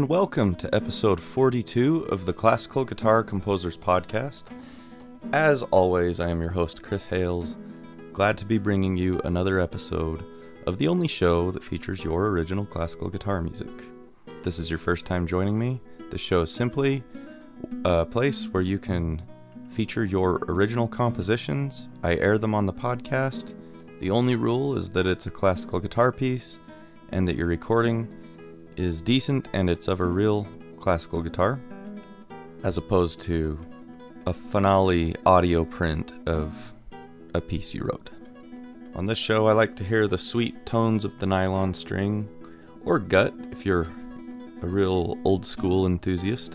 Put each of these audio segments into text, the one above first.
and welcome to episode 42 of the Classical Guitar Composers Podcast. As always, I am your host, Chris Hales, glad to be bringing you another episode of the only show that features your original classical guitar music. If this is your first time joining me, The show is simply a place where you can feature your original compositions. I air them on the podcast. The only rule is that it's a classical guitar piece and that your recording is decent and it's of a real classical guitar, as opposed to a finale audio print of a piece you wrote. On this show, I like to hear the sweet tones of the nylon string, or gut if you're a real old school enthusiast.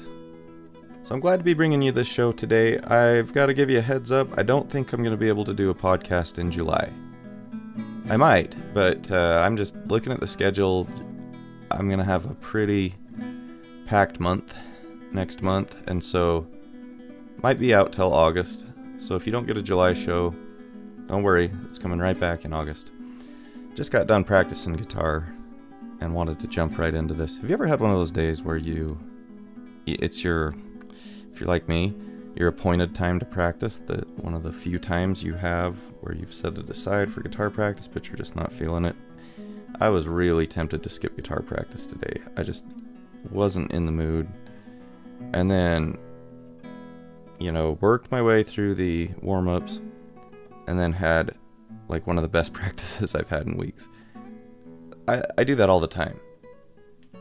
So I'm glad to be bringing you this show today. I've got to give you a heads up. I don't think I'm going to be able to do a podcast in July. I might, but uh, I'm just looking at the schedule. I'm going to have a pretty packed month next month, and so might be out till August. So if you don't get a July show, don't worry, it's coming right back in August. Just got done practicing guitar and wanted to jump right into this. Have you ever had one of those days where you it's your if you're like me, your appointed time to practice, that one of the few times you have where you've set it aside for guitar practice, but you're just not feeling it. I was really tempted to skip guitar practice today. I just wasn't in the mood. And then, you know, worked my way through the warm ups and then had like one of the best practices I've had in weeks. I, I do that all the time.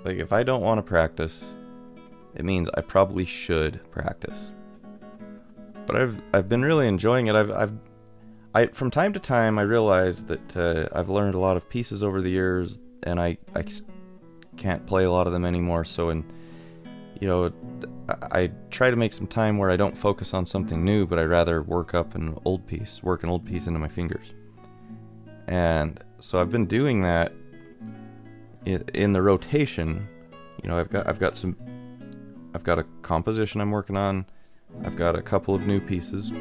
Like, if I don't want to practice, it means I probably should practice. But I've I've been really enjoying it. I've I've I from time to time I realize that uh, I've learned a lot of pieces over the years, and I I can't play a lot of them anymore. So and you know I, I try to make some time where I don't focus on something new, but I rather work up an old piece, work an old piece into my fingers. And so I've been doing that in the rotation. You know, I've got I've got some I've got a composition I'm working on. I've got a couple of new pieces.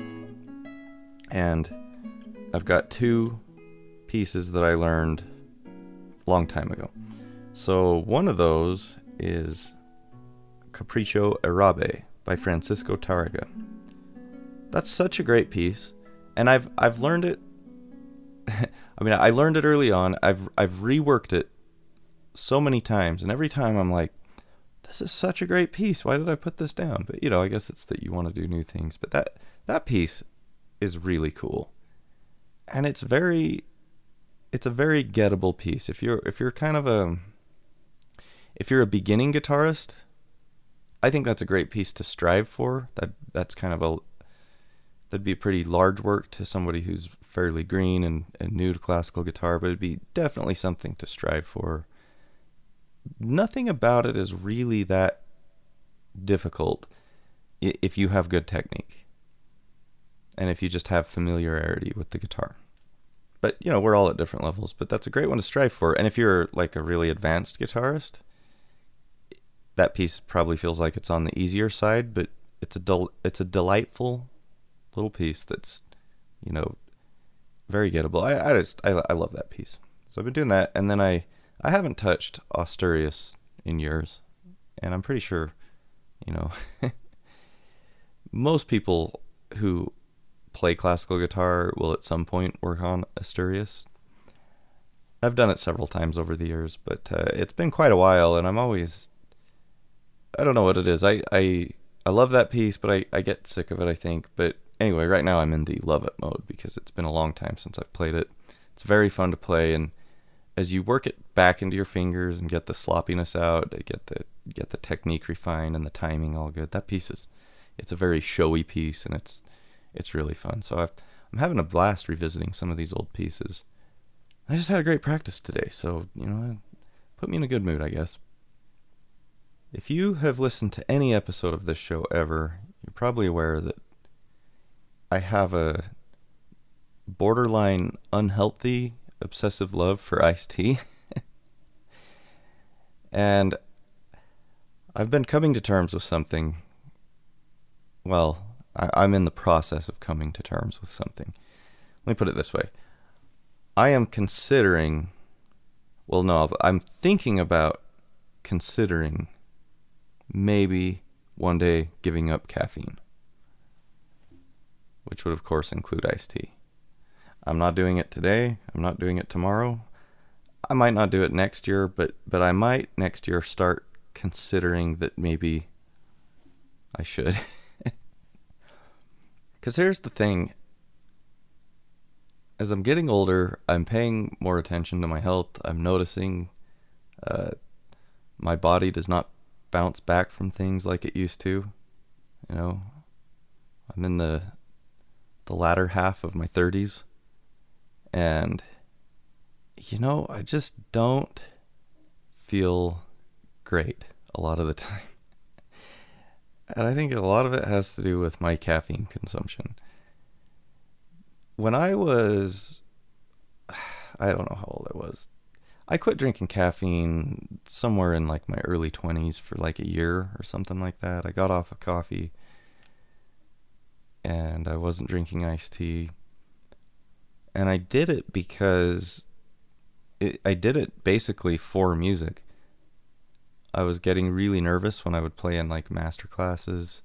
And I've got two pieces that I learned a long time ago. So one of those is Capriccio Arabe by Francisco Tarrega. That's such a great piece, and I've I've learned it. I mean, I learned it early on. I've I've reworked it so many times, and every time I'm like, this is such a great piece. Why did I put this down? But you know, I guess it's that you want to do new things. But that that piece is really cool. And it's very it's a very gettable piece. If you're if you're kind of a if you're a beginning guitarist, I think that's a great piece to strive for. That that's kind of a that'd be a pretty large work to somebody who's fairly green and, and new to classical guitar, but it'd be definitely something to strive for nothing about it is really that difficult if you have good technique and if you just have familiarity with the guitar. But you know, we're all at different levels, but that's a great one to strive for. And if you're like a really advanced guitarist, that piece probably feels like it's on the easier side, but it's a del- it's a delightful little piece that's you know very gettable. I, I just I, I love that piece. So I've been doing that, and then I I haven't touched Asturias in years, and I'm pretty sure, you know, most people who play classical guitar will at some point work on Asturias. I've done it several times over the years, but uh, it's been quite a while, and I'm always I don't know what it is. I I I love that piece, but I I get sick of it. I think, but anyway, right now I'm in the love it mode because it's been a long time since I've played it. It's very fun to play and as you work it back into your fingers and get the sloppiness out, get the get the technique refined and the timing all good. That piece is it's a very showy piece and it's it's really fun. So i am having a blast revisiting some of these old pieces. I just had a great practice today, so you know, put me in a good mood, I guess. If you have listened to any episode of this show ever, you're probably aware that I have a borderline unhealthy obsessive love for iced tea. and I've been coming to terms with something. Well, I, am in the process of coming to terms with something. Let me put it this way I am considering, well, no, I'm thinking about considering maybe one day giving up caffeine, which would, of course, include iced tea. I'm not doing it today. I'm not doing it tomorrow. I might not do it next year, but but I might next year start considering that maybe I should. Cuz here's the thing. As I'm getting older, I'm paying more attention to my health. I'm noticing uh, my body does not bounce back from things like it used to. You know, I'm in the the latter half of my 30s and you know, I just don't feel great a lot of the time. And I think a lot of it has to do with my caffeine consumption. When I was, I don't know how old I was. I quit drinking caffeine somewhere in like my early 20s for like a year or something like that. I got off of coffee and I wasn't drinking iced tea. And I did it because it, I did it basically for music. I was getting really nervous when I would play in like master classes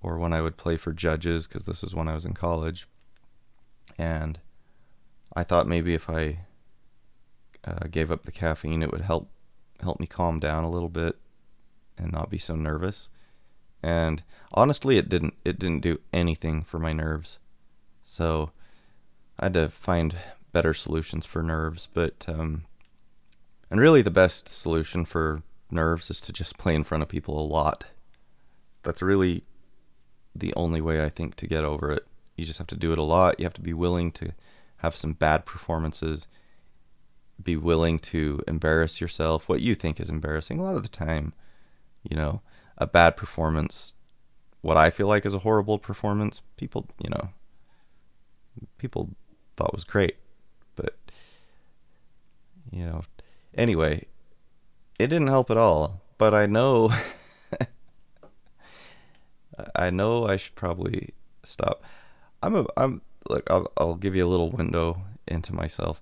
or when I would play for judges because this was when I was in college. And I thought maybe if I uh, gave up the caffeine, it would help help me calm down a little bit and not be so nervous. And honestly, it didn't. It didn't do anything for my nerves. So I had to find better solutions for nerves, but um, and really the best solution for nerves is to just play in front of people a lot. That's really the only way I think to get over it. You just have to do it a lot. You have to be willing to have some bad performances, be willing to embarrass yourself, what you think is embarrassing. A lot of the time, you know, a bad performance, what I feel like is a horrible performance, people, you know, people thought was great But, you know. Anyway, it didn't help at all, but I know I know I should probably stop. I'm a I'm look, I'll I'll give you a little window into myself.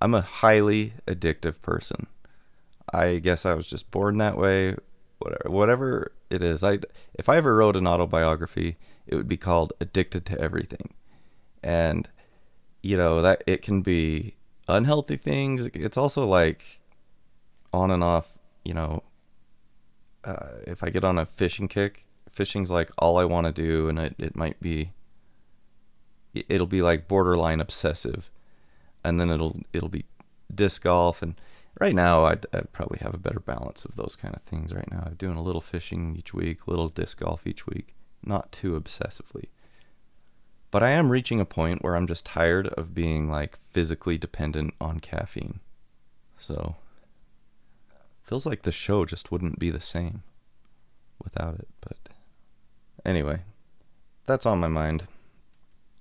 I'm a highly addictive person. I guess I was just born that way. Whatever, whatever it is, I if I ever wrote an autobiography, it would be called "Addicted to Everything," and you know that it can be unhealthy things. It's also like on and off, you know, uh, if I get on a fishing kick, fishing's like all I want to do, and it, it might be, it'll be like borderline obsessive, and then it'll it'll be disc golf, and right now I'd, I'd probably have a better balance of those kind of things right now. I'm doing a little fishing each week, little disc golf each week, not too obsessively. But I am reaching a point where I'm just tired of being like physically dependent on caffeine. So feels like the show just wouldn't be the same without it, but anyway, that's on my mind.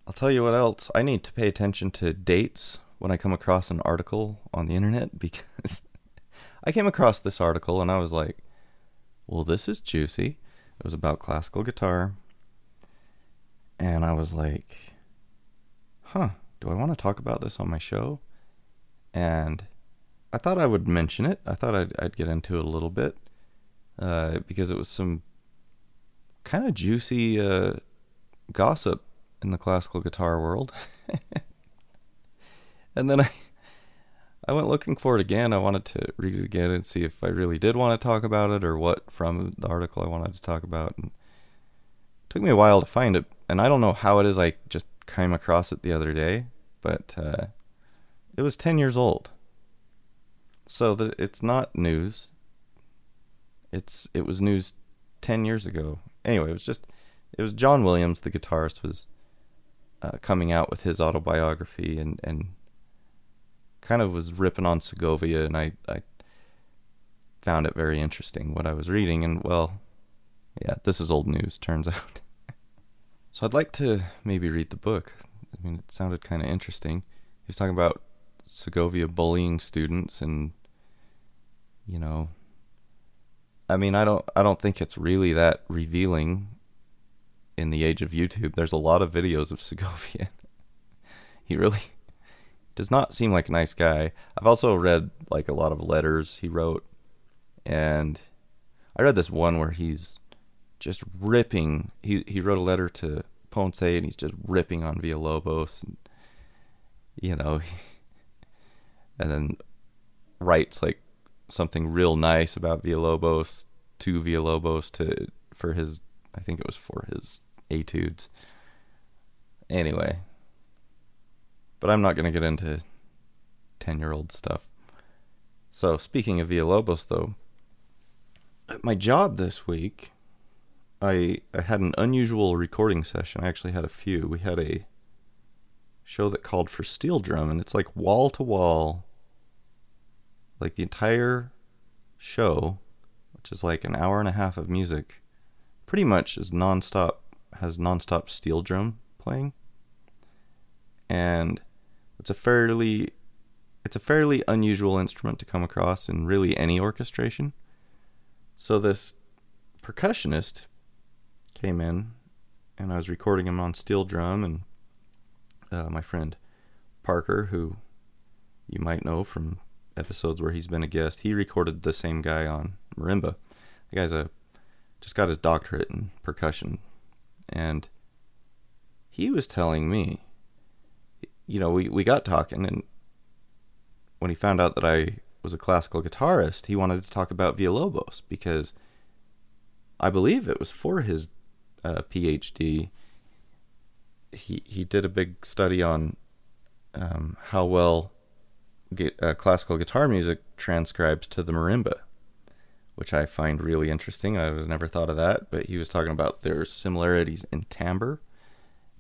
I'll tell you what else. I need to pay attention to dates when I come across an article on the internet because I came across this article and I was like, well, this is juicy. It was about classical guitar and I was like, huh, do I want to talk about this on my show? And I thought I would mention it. I thought I'd, I'd get into it a little bit uh, because it was some kind of juicy uh, gossip in the classical guitar world. and then I, I went looking for it again. I wanted to read it again and see if I really did want to talk about it or what from the article I wanted to talk about. And it took me a while to find it, and I don't know how it is I just came across it the other day, but uh, it was 10 years old. So the, it's not news. It's it was news 10 years ago. Anyway, it was just it was John Williams, the guitarist, was uh, coming out with his autobiography and and kind of was ripping on Segovia, and I I found it very interesting what I was reading, and well, yeah, this is old news. Turns out. So I'd like to maybe read the book. I mean, it sounded kind of interesting. He was talking about Segovia bullying students and you know I mean, I don't I don't think it's really that revealing in the age of YouTube. There's a lot of videos of Segovia. he really does not seem like a nice guy. I've also read like a lot of letters he wrote and I read this one where he's just ripping. He he wrote a letter to Ponce and he's just ripping on Villalobos, and you know, and then writes like something real nice about Villalobos to Villalobos to for his. I think it was for his etudes. Anyway, but I'm not going to get into 10 year old stuff. So, speaking of Villalobos, though, at my job this week, I, I had an unusual recording session. I actually had a few. We had a show that called for steel drum, and it's like wall to wall, like the entire show, which is like an hour and a half of music, pretty much is nonstop, has nonstop steel drum playing. And it's a fairly it's a fairly unusual instrument to come across in really any orchestration. So this percussionist came in and I was recording him on steel drum and uh, my friend Parker who you might know from episodes where he's been a guest, he recorded the same guy on marimba. The guy's a just got his doctorate in percussion and he was telling me you know, we, we got talking, and when he found out that I was a classical guitarist, he wanted to talk about Villalobos because I believe it was for his uh, PhD. He he did a big study on um, how well get, uh, classical guitar music transcribes to the marimba, which I find really interesting. I've never thought of that, but he was talking about their similarities in timbre,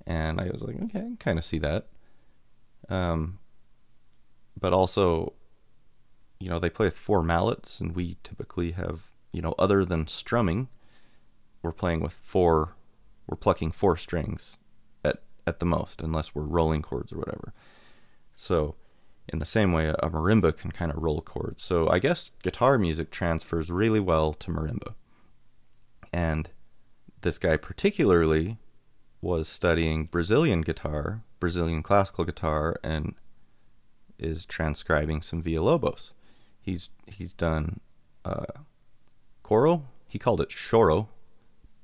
and I was like, okay, I can kind of see that. Um, but also, you know, they play with four mallets, and we typically have, you know, other than strumming, we're playing with four, we're plucking four strings at the most, unless we're rolling chords or whatever. So, in the same way, a marimba can kind of roll chords. So I guess guitar music transfers really well to marimba. And this guy particularly was studying Brazilian guitar, Brazilian classical guitar, and is transcribing some Villalobos. He's he's done uh, coro. He called it choro.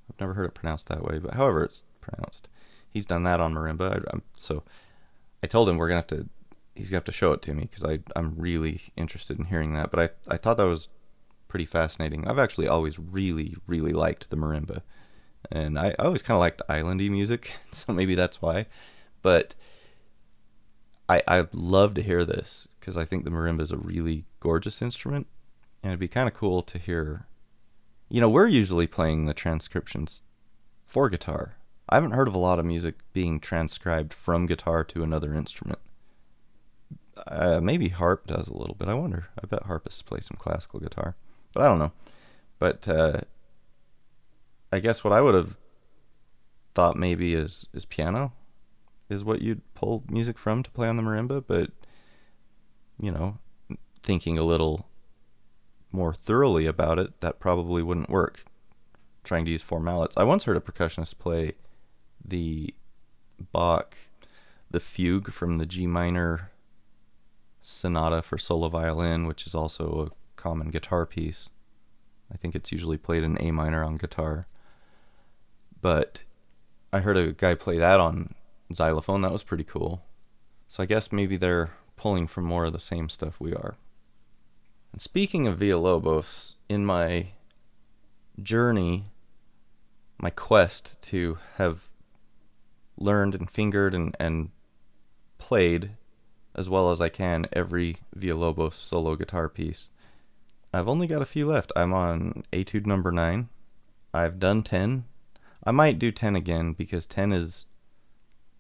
I've never heard it pronounced that way, but however it's pronounced, he's done that on marimba. I, so I told him we're gonna have to. He's gonna have to show it to me because I I'm really interested in hearing that. But I I thought that was pretty fascinating. I've actually always really really liked the marimba and I, I always kind of liked islandy music, so maybe that's why. But I I love to hear this because I think the marimba is a really gorgeous instrument, and it'd be kind of cool to hear. You know, we're usually playing the transcriptions for guitar. I haven't heard of a lot of music being transcribed from guitar to another instrument. Uh, maybe harp does a little bit. I wonder. I bet harpists play some classical guitar, but I don't know. But uh, I guess what I would have thought maybe is is piano is what you'd pull music from to play on the marimba, but you know, thinking a little more thoroughly about it, that probably wouldn't work. Trying to use four mallets. I once heard a percussionist play the Bach, the fugue from the G minor sonata for solo violin, which is also a common guitar piece. I think it's usually played in A minor on guitar. But I heard a guy play that on xylophone. That was pretty cool. So I guess maybe they're pulling from more of the same stuff we are. And speaking of Villalobos, in my journey, my quest to have learned and fingered and, and played as well as I can every Villalobos solo guitar piece, I've only got a few left. I'm on etude number 9. I've done 10 I might do 10 again because 10 is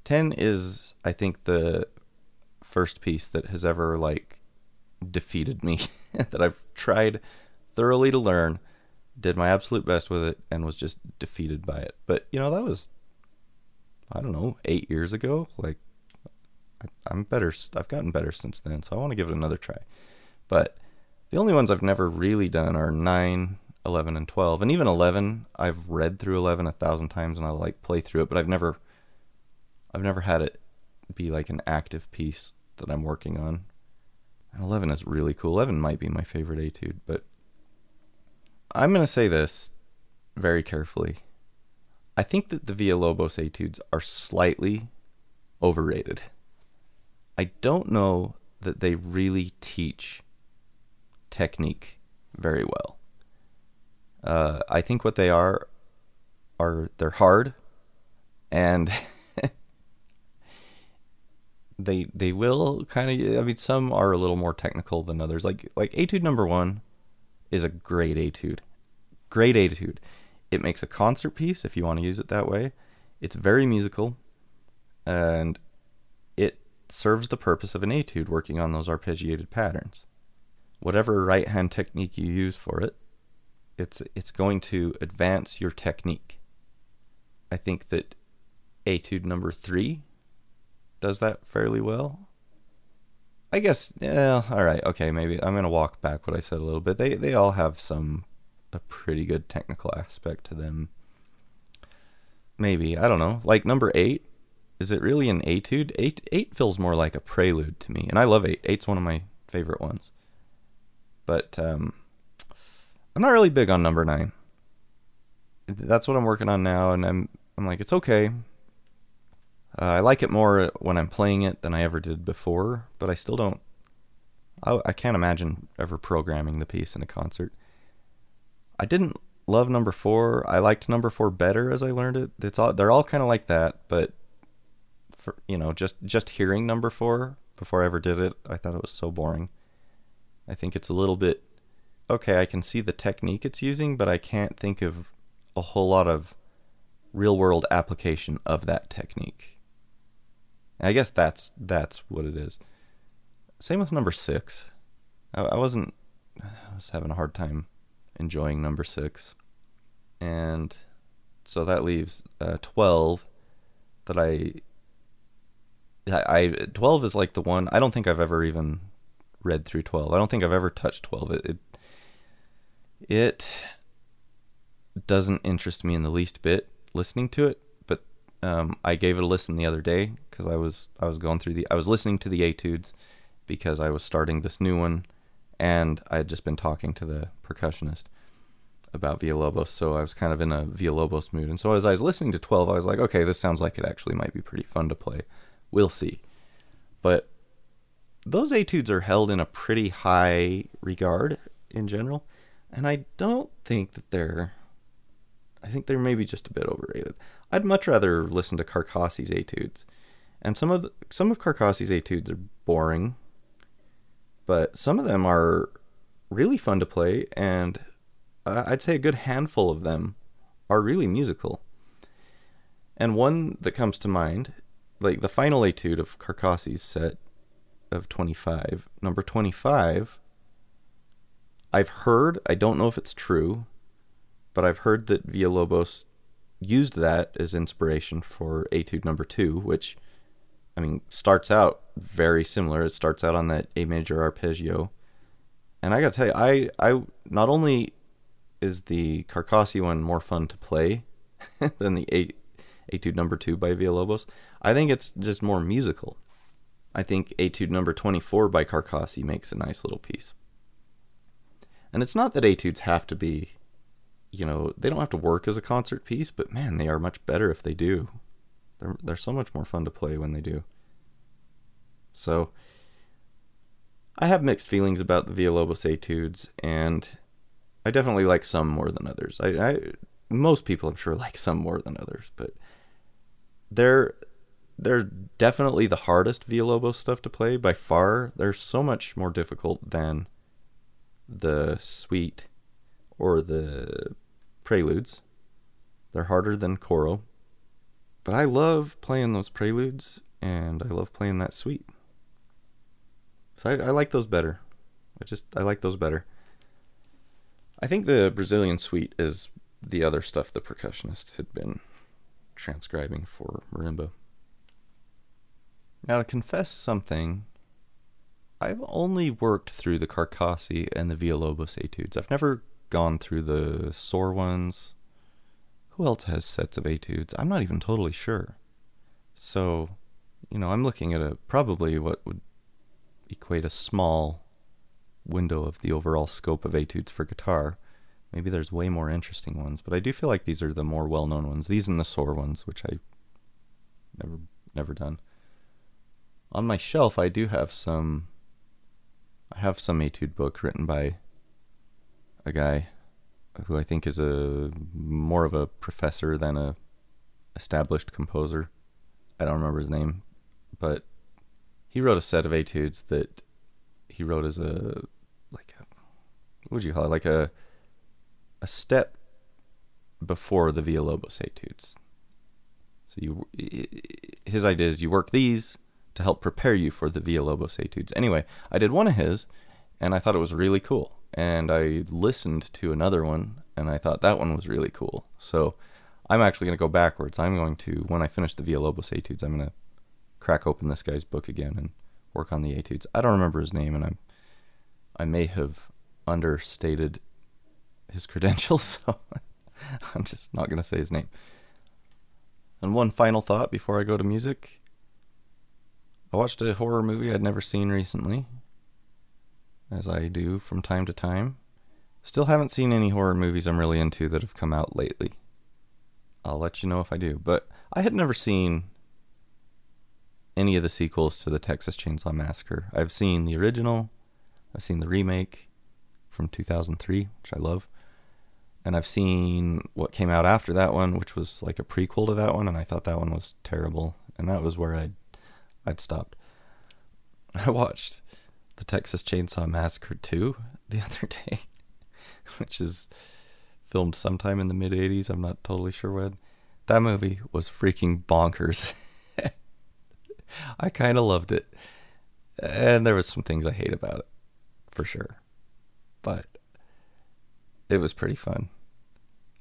10 is I think the first piece that has ever like defeated me that I've tried thoroughly to learn, did my absolute best with it and was just defeated by it. But you know, that was I don't know, 8 years ago, like I, I'm better I've gotten better since then, so I want to give it another try. But the only ones I've never really done are 9, 11 and 12 and even 11 i've read through 11 a thousand times and i like play through it but i've never i've never had it be like an active piece that i'm working on and 11 is really cool 11 might be my favorite etude but I'm going to say this very carefully. I think that the Villalobos etudes are slightly overrated. I don't know that they really teach technique very well. Uh, I think what they are are they're hard, and they they will kind of. I mean, some are a little more technical than others. Like like etude number one is a great etude, great etude. It makes a concert piece if you want to use it that way. It's very musical, and it serves the purpose of an etude, working on those arpeggiated patterns. Whatever right hand technique you use for it, it's it's going to advance your technique. I think that etude number three does that fairly well. I guess, yeah, all right, okay, maybe I'm gonna walk back what I said a little bit. They they all have some a pretty good technical aspect to them. Maybe I don't know. Like number eight, is it really an etude? Eight eight feels more like a prelude to me, and I love eight. Eight's one of my favorite ones. But um, I'm not really big on number nine. That's what I'm working on now, and I'm I'm like it's okay. Uh, I like it more when I'm playing it than I ever did before, but I still don't. I, I can't imagine ever programming the piece in a concert. I didn't love number four. I liked number four better as I learned it. It's all they're all kind of like that, but for you know, just just hearing number four before I ever did it, I thought it was so boring. I think it's a little bit okay. I can see the technique it's using, but I can't think of a whole lot of real world application of that technique. I guess that's that's what it is. Same with number six. I, I wasn't. I was having a hard time enjoying number six, and so that leaves uh, twelve. That I, I, I twelve is like the one. I don't think I've ever even read through twelve. I don't think I've ever touched twelve. It, it, it doesn't interest me in the least bit listening to it but um, I gave it a listen the other day because I was I was going through the I was listening to the etudes because I was starting this new one, and I had just been talking to the percussionist about Villalobos, so I was kind of in a Villalobos mood. And so as I was listening to Twelve, I was like, okay, this sounds like it actually might be pretty fun to play. We'll see, but those etudes are held in a pretty high regard in general, and I don't think that they're I think they're maybe just a bit overrated. I'd much rather listen to Carcassi's etudes. And some of the, some of Carcassi's etudes are boring, but some of them are really fun to play and uh, I'd say a good handful of them are really musical. And one that comes to mind, like the final etude of Carcassi's set of 25, number 25, I've heard, I don't know if it's true, but I've heard that Villalobos used that as inspiration for Etude number two, which, I mean, starts out very similar. It starts out on that A major arpeggio. And I gotta tell you, I, I not only is the Carcassi one more fun to play than the A, Etude number two by Villalobos, I think it's just more musical. I think Etude number 24 by Carcassi makes a nice little piece. And it's not that etudes have to be you know, they don't have to work as a concert piece, but man, they are much better if they do. They're they're so much more fun to play when they do. So I have mixed feelings about the Villalobos etudes, and I definitely like some more than others. I, I most people I'm sure like some more than others, but they're they're definitely the hardest Villalobos stuff to play by far. They're so much more difficult than the suite or the preludes. They're harder than Coro. But I love playing those preludes and I love playing that suite. So I, I like those better. I just I like those better. I think the Brazilian suite is the other stuff the percussionist had been transcribing for marimba. Now to confess something, I've only worked through the Carcassi and the Villalobos etudes. I've never gone through the Sor ones. Who else has sets of etudes? I'm not even totally sure. So, you know, I'm looking at a probably what would equate a small window of the overall scope of etudes for guitar. Maybe there's way more interesting ones, but I do feel like these are the more well-known ones. These and the Sor ones, which I never never done. On my shelf, I do have some. I have some etude book written by a guy who I think is a more of a professor than a established composer. I don't remember his name, but he wrote a set of etudes that he wrote as a like a, what would you call it like a a step before the Villalobos etudes. So you his idea is you work these to help prepare you for the Villalobos etudes. Anyway, I did one of his and I thought it was really cool. And I listened to another one and I thought that one was really cool. So I'm actually going to go backwards. I'm going to when I finish the Villalobos etudes, I'm going to crack open this guy's book again and work on the etudes. I don't remember his name and I'm I may have understated his credentials, so I'm just not going to say his name. And one final thought before I go to music. I watched a horror movie I'd never seen recently, as I do from time to time. Still haven't seen any horror movies I'm really into that have come out lately. I'll let you know if I do. But I had never seen any of the sequels to the Texas Chainsaw Massacre. I've seen the original, I've seen the remake from 2003, which I love and I've seen what came out after that one, which was like a prequel to that one, and I thought that one was terrible, and that was where I'd I'd stopped. I watched the Texas Chainsaw Massacre 2 the other day, which is filmed sometime in the mid 80s. I'm not totally sure when. That movie was freaking bonkers. I kind of loved it. And there was some things I hate about it, for sure. But it was pretty fun.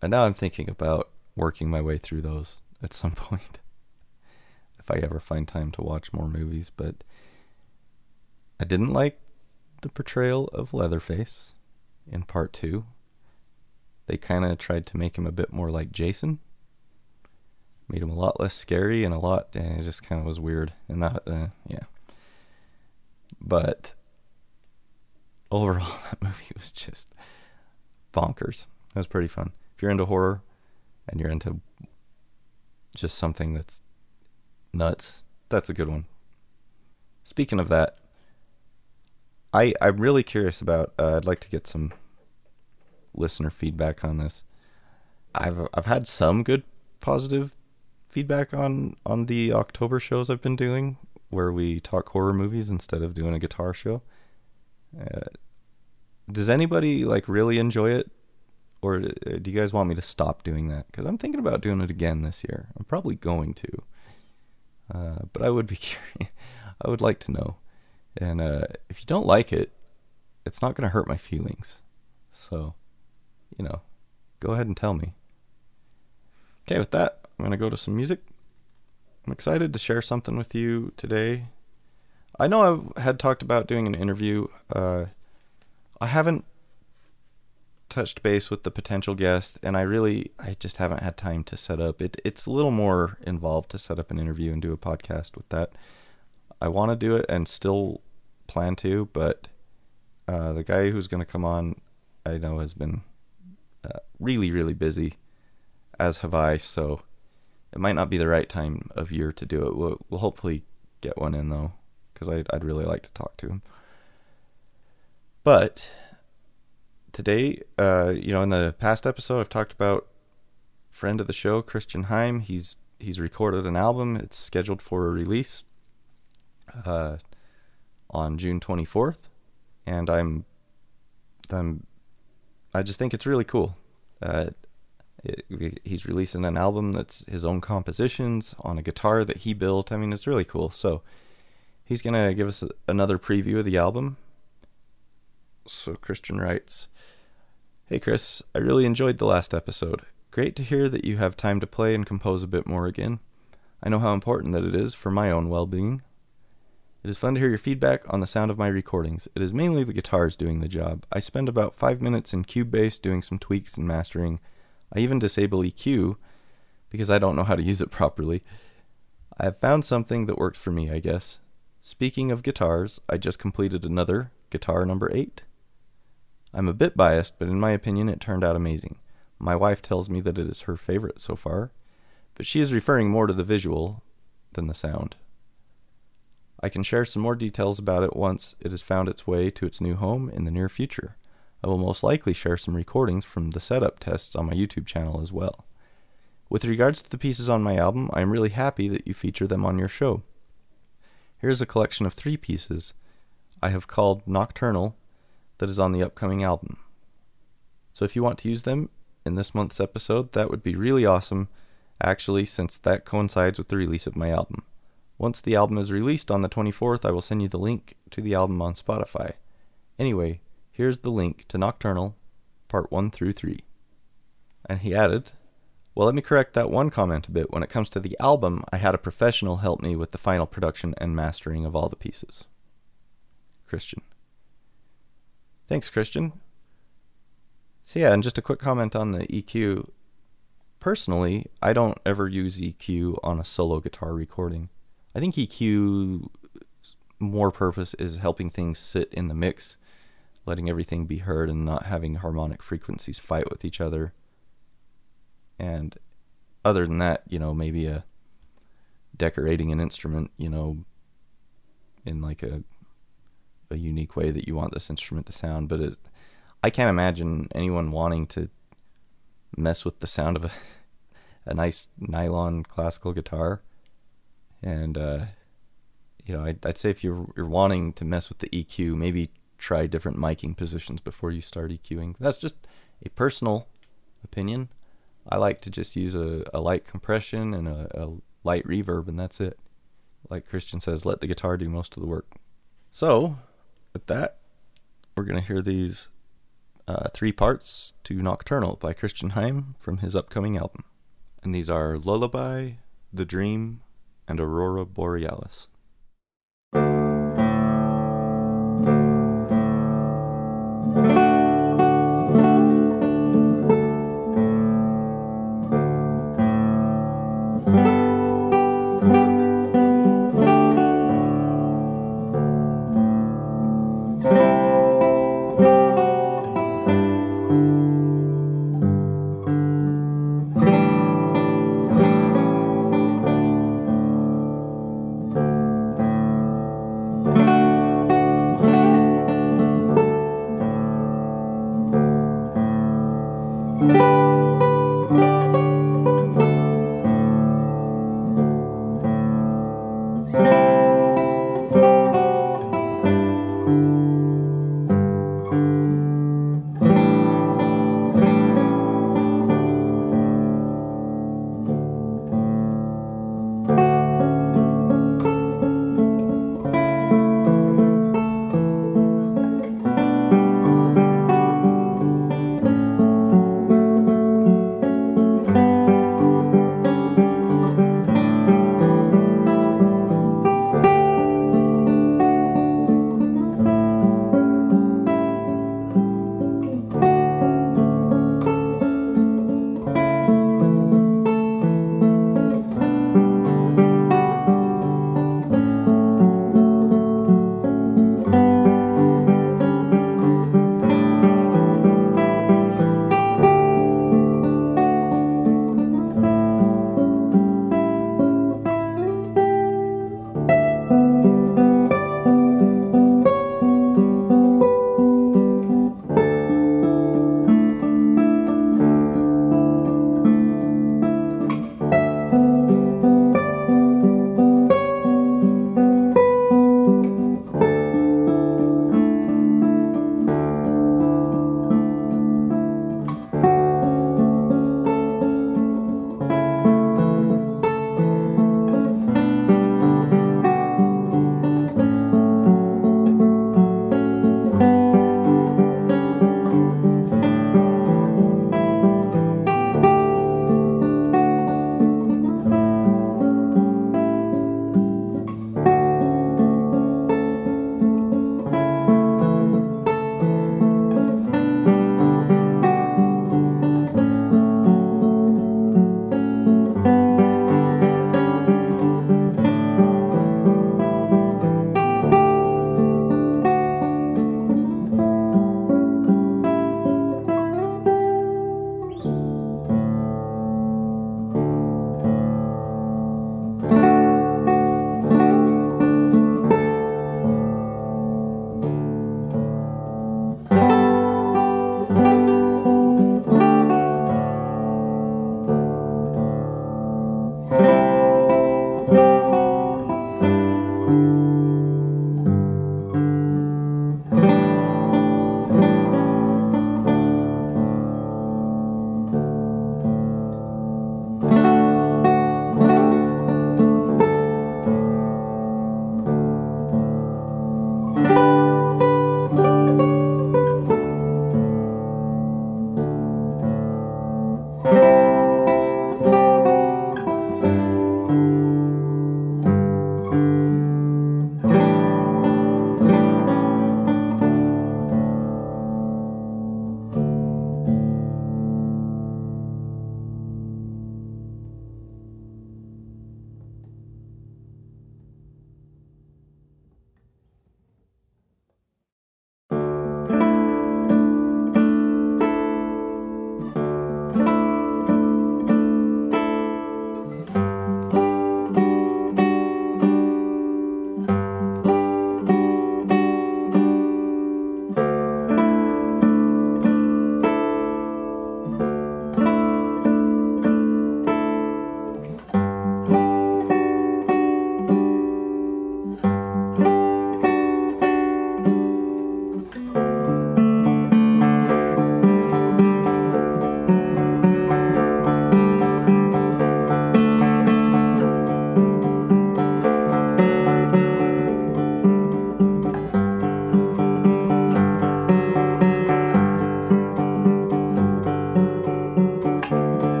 And now I'm thinking about working my way through those at some point. if I ever find time to watch more movies, but I didn't like the portrayal of Leatherface in part 2. They kind of tried to make him a bit more like Jason. Made him a lot less scary and a lot eh, it just kind of was weird and that uh, yeah. But overall that movie was just bonkers. That was pretty fun. If you're into horror and you're into just something that's nuts, that's a good one. Speaking of that, I I'm really curious about. Uh, I'd like to get some listener feedback on this. I've I've had some good positive feedback on on the October shows I've been doing, where we talk horror movies instead of doing a guitar show. Uh, does anybody like really enjoy it? Or uh, do you guys want me to stop doing that? Because i'm thinking about doing it again this year. I'm probably going to. Uh, but i would be curious i would like to know. And uh, if you don't like it it's not going to hurt my feelings. So you know go ahead and tell me. Okay with that i'm going to go to some music i'm excited to share something with you today i know i had talked about doing an interview uh, I haven't touched base with the potential guest, and I really, I just haven't had time to set up. It, it's a little more involved to set up an interview and do a podcast with that. I want to do it and still plan to, but uh, the guy who's going to come on, I know has been uh, really, really busy, as have I. So it might not be the right time of year to do it. We'll, we'll hopefully get one in though, because I'd, I'd really like to talk to him. But today, uh, you know, in the past episode, I've talked about friend of the show, Christian Heim. He's he's recorded an album. It's scheduled for a release uh, on June 24th, and I'm I'm I just think it's really cool. Uh, he's releasing an album that's his own compositions on a guitar that he built. I mean, it's really cool. So he's gonna give us another preview of the album so Christian writes Hey Chris, I really enjoyed the last episode. Great to hear that you have time to play and compose a bit more again. I know how important that it is for my own well being. It is fun to hear your feedback on the sound of my recordings. It is mainly the guitars doing the job. I spend about five minutes in Cubase doing some tweaks and mastering. I even disable EQ because I don't know how to use it properly. I have found something that works for me, I guess. Speaking of guitars, I just completed another, guitar number 8. I'm a bit biased, but in my opinion, it turned out amazing. My wife tells me that it is her favorite so far, but she is referring more to the visual than the sound. I can share some more details about it once it has found its way to its new home in the near future. I will most likely share some recordings from the setup tests on my YouTube channel as well. With regards to the pieces on my album, I am really happy that you feature them on your show. Here's a collection of three pieces I have called Nocturnal that is on the upcoming album. So if you want to use them in this month's episode, that would be really awesome, actually, since that coincides with the release of my album. Once the album is released on the 24th, I will send you the link to the album on Spotify. Anyway, here's the link to Nocturnal, part 1 through 3. And he added, Well, let me correct that one comment a bit. When it comes to the album, I had a professional help me with the final production and mastering of all the pieces. Christian. Thanks, Christian. So, yeah, and just a quick comment on the EQ. Personally, I don't ever use EQ on a solo guitar recording. I think EQ more purpose is helping things sit in the mix, letting everything be heard and not having harmonic frequencies fight with each other. And other than that, you know, maybe a decorating an instrument, you know, in like a a unique way that you want this instrument to sound, but it, I can't imagine anyone wanting to mess with the sound of a a nice nylon classical guitar and uh, you know, I'd, I'd say if you're you're wanting to mess with the EQ, maybe try different miking positions before you start EQing. That's just a personal opinion. I like to just use a, a light compression and a, a light reverb, and that's it. Like Christian says, let the guitar do most of the work. So, with that, we're going to hear these uh, three parts to Nocturnal by Christian Heim from his upcoming album. And these are Lullaby, The Dream, and Aurora Borealis.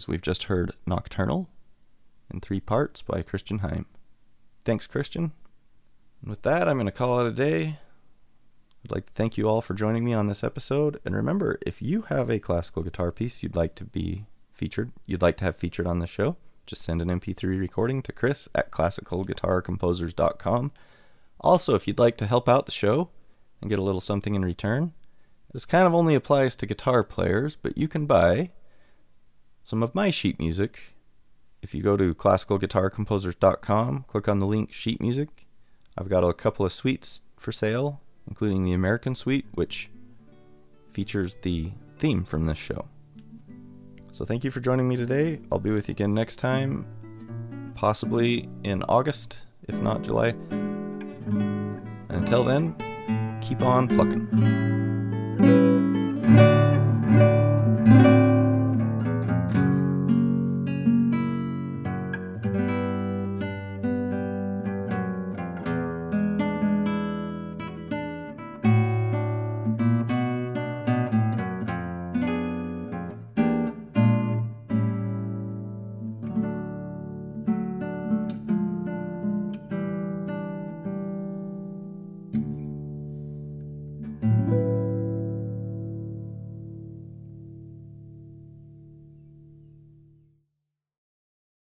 Is. We've just heard Nocturnal in three parts by Christian Heim. Thanks, Christian. And with that, I'm going to call it a day. I'd like to thank you all for joining me on this episode. And remember, if you have a classical guitar piece you'd like to be featured, you'd like to have featured on the show, just send an MP3 recording to Chris at classicalguitarcomposers.com. Also, if you'd like to help out the show and get a little something in return, this kind of only applies to guitar players, but you can buy some of my sheet music. If you go to classicalguitarcomposers.com, click on the link sheet music. I've got a couple of suites for sale, including the American suite, which features the theme from this show. So thank you for joining me today. I'll be with you again next time, possibly in August, if not July. And until then, keep on plucking.